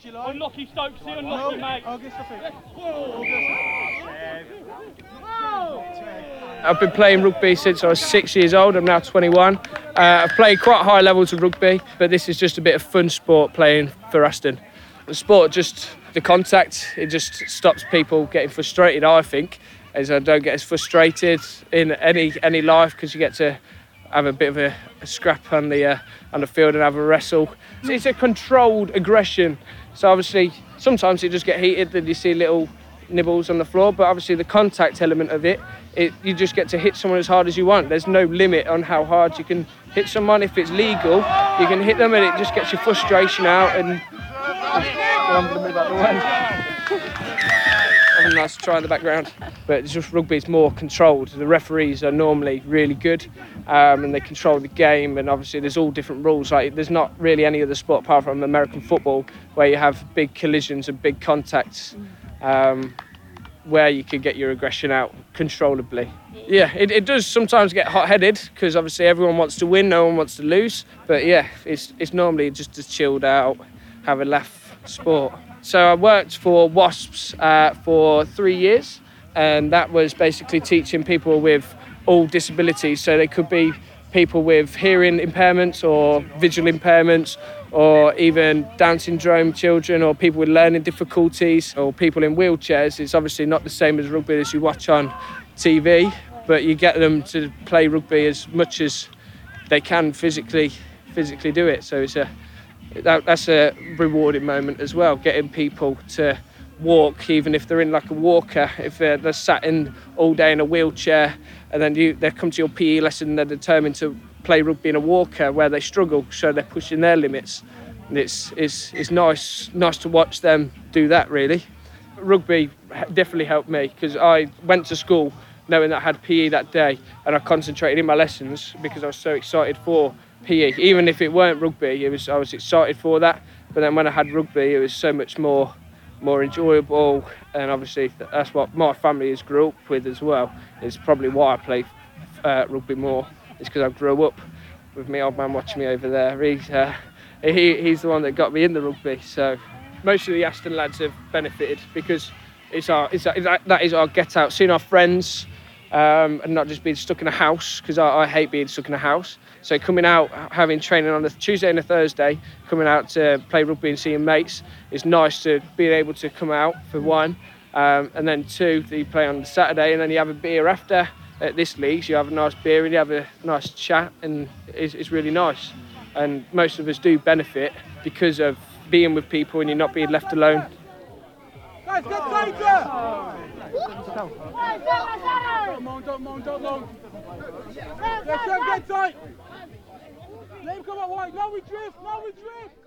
July. Unlucky Stokesy, No, unlucky mate. August, I think. I've been playing rugby since I was six years old. I'm now 21. Uh, I've played quite high levels of rugby, but this is just a bit of fun sport playing for Aston. The sport just the contact it just stops people getting frustrated. I think, as I don't get as frustrated in any any life because you get to have a bit of a, a scrap on the uh, on the field and have a wrestle. It's, it's a controlled aggression. So obviously sometimes you just get heated and you see little nibbles on the floor, but obviously the contact element of it, it you just get to hit someone as hard as you want. There's no limit on how hard you can hit someone. If it's legal, you can hit them and it just gets your frustration out and to. Having a try in the background. But it's just rugby is more controlled. The referees are normally really good um, and they control the game. And obviously, there's all different rules. Like there's not really any other sport apart from American football where you have big collisions and big contacts. Um, where you can get your aggression out controllably. Yeah, it, it does sometimes get hot-headed because obviously everyone wants to win, no one wants to lose. But yeah, it's it's normally just a chilled out, have a laugh sport. So I worked for Wasps uh, for three years, and that was basically teaching people with all disabilities. So they could be people with hearing impairments or visual impairments or even Down syndrome children or people with learning difficulties or people in wheelchairs. It's obviously not the same as rugby as you watch on TV, but you get them to play rugby as much as they can physically physically do it. So it's a that, that's a rewarding moment as well, getting people to walk even if they're in like a walker if they're, they're sat in all day in a wheelchair and then you they come to your PE lesson they're determined to play rugby in a walker where they struggle so they're pushing their limits. And it's it's, it's nice nice to watch them do that really. Rugby definitely helped me because I went to school knowing that I had PE that day and I concentrated in my lessons because I was so excited for PE even if it weren't rugby it was I was excited for that. But then when I had rugby it was so much more more enjoyable. And obviously that's what my family has grew up with as well it's probably why I play uh, rugby more it's because I grew up with my old man watching me over there. He's, uh, he, he's the one that got me in the rugby. So most of the Aston lads have benefited because it's our it's, our, that is our get out. Seeing our friends um, and not just being stuck in a house because I, I hate being stuck in a house so coming out, having training on a Tuesday and a Thursday, coming out to play rugby and seeing mates, it's nice to be able to come out for one, um, and then two, you play on the Saturday, and then you have a beer after. At this league, so you have a nice beer and you have a nice chat, and it's, it's really nice. And most of us do benefit because of being with people and you're not being left alone. Guys, get tighter! Don't moan, don't moan, don't moan. Yes, Trev, get tight! Let him come out wide. Now we drift, now we drift, now we drift!